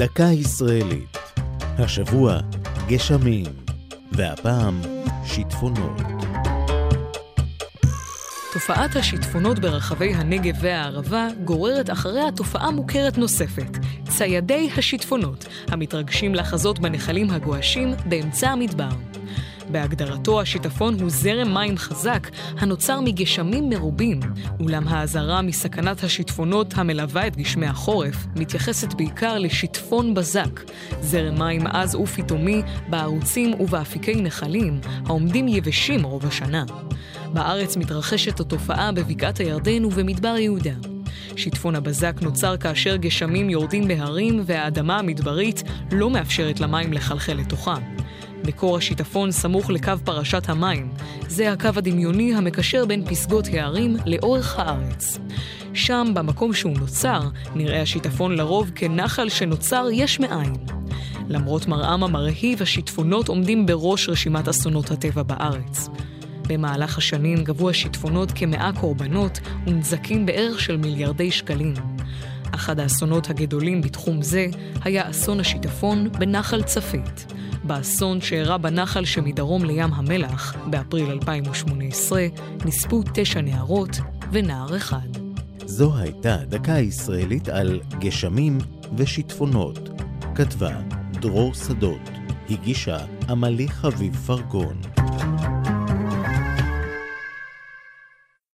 דקה ישראלית. השבוע גשמים, והפעם שיטפונות. תופעת השיטפונות ברחבי הנגב והערבה גוררת אחריה תופעה מוכרת נוספת, ציידי השיטפונות, המתרגשים לחזות בנחלים הגועשים באמצע המדבר. בהגדרתו השיטפון הוא זרם מים חזק הנוצר מגשמים מרובים, אולם האזהרה מסכנת השיטפונות המלווה את גשמי החורף מתייחסת בעיקר לשיטפון בזק, זרם מים עז ופתאומי בערוצים ובאפיקי נחלים, העומדים יבשים רוב השנה. בארץ מתרחשת התופעה בבקעת הירדן ובמדבר יהודה. שיטפון הבזק נוצר כאשר גשמים יורדים בהרים והאדמה המדברית לא מאפשרת למים לחלחל לתוכה. מקור השיטפון סמוך לקו פרשת המים. זה הקו הדמיוני המקשר בין פסגות הערים לאורך הארץ. שם, במקום שהוא נוצר, נראה השיטפון לרוב כנחל שנוצר יש מאין. למרות מראם המרהיב, השיטפונות עומדים בראש רשימת אסונות הטבע בארץ. במהלך השנים גבו השיטפונות כמאה קורבנות ונזקים בערך של מיליארדי שקלים. אחד האסונות הגדולים בתחום זה היה אסון השיטפון בנחל צפית. באסון שאירע בנחל שמדרום לים המלח, באפריל 2018, נספו תשע נערות ונער אחד. זו הייתה דקה ישראלית על גשמים ושיטפונות. כתבה דרור שדות, הגישה עמלי חביב פרגון.